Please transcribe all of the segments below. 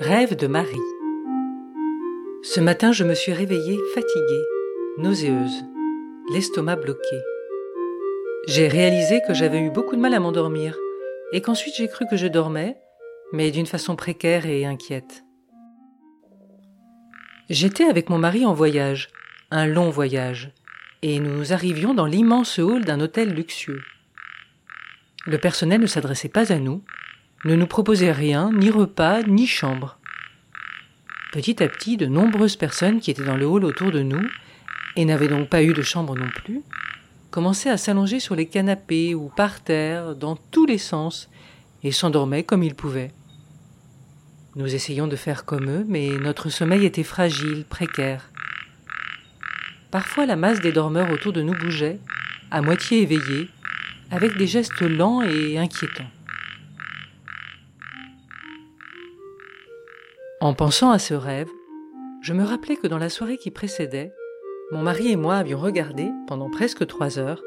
Rêve de Marie. Ce matin, je me suis réveillée fatiguée, nauséeuse, l'estomac bloqué. J'ai réalisé que j'avais eu beaucoup de mal à m'endormir et qu'ensuite j'ai cru que je dormais, mais d'une façon précaire et inquiète. J'étais avec mon mari en voyage, un long voyage, et nous arrivions dans l'immense hall d'un hôtel luxueux. Le personnel ne s'adressait pas à nous, ne nous proposait rien, ni repas, ni chambre. Petit à petit, de nombreuses personnes qui étaient dans le hall autour de nous, et n'avaient donc pas eu de chambre non plus, commençaient à s'allonger sur les canapés ou par terre, dans tous les sens, et s'endormaient comme ils pouvaient. Nous essayions de faire comme eux, mais notre sommeil était fragile, précaire. Parfois la masse des dormeurs autour de nous bougeait, à moitié éveillée, avec des gestes lents et inquiétants. En pensant à ce rêve, je me rappelais que dans la soirée qui précédait, mon mari et moi avions regardé, pendant presque trois heures,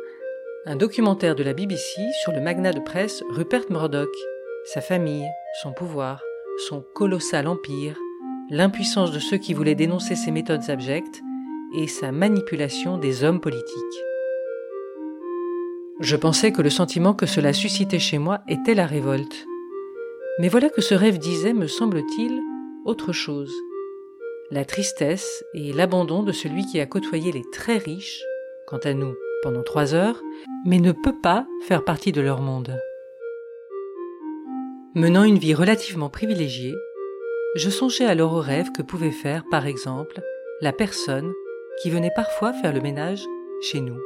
un documentaire de la BBC sur le magnat de presse Rupert Murdoch, sa famille, son pouvoir, son colossal empire, l'impuissance de ceux qui voulaient dénoncer ses méthodes abjectes et sa manipulation des hommes politiques. Je pensais que le sentiment que cela suscitait chez moi était la révolte. Mais voilà que ce rêve disait, me semble-t-il, autre chose. La tristesse et l'abandon de celui qui a côtoyé les très riches, quant à nous, pendant trois heures, mais ne peut pas faire partie de leur monde. Menant une vie relativement privilégiée, je songeais alors au rêve que pouvait faire, par exemple, la personne qui venait parfois faire le ménage chez nous.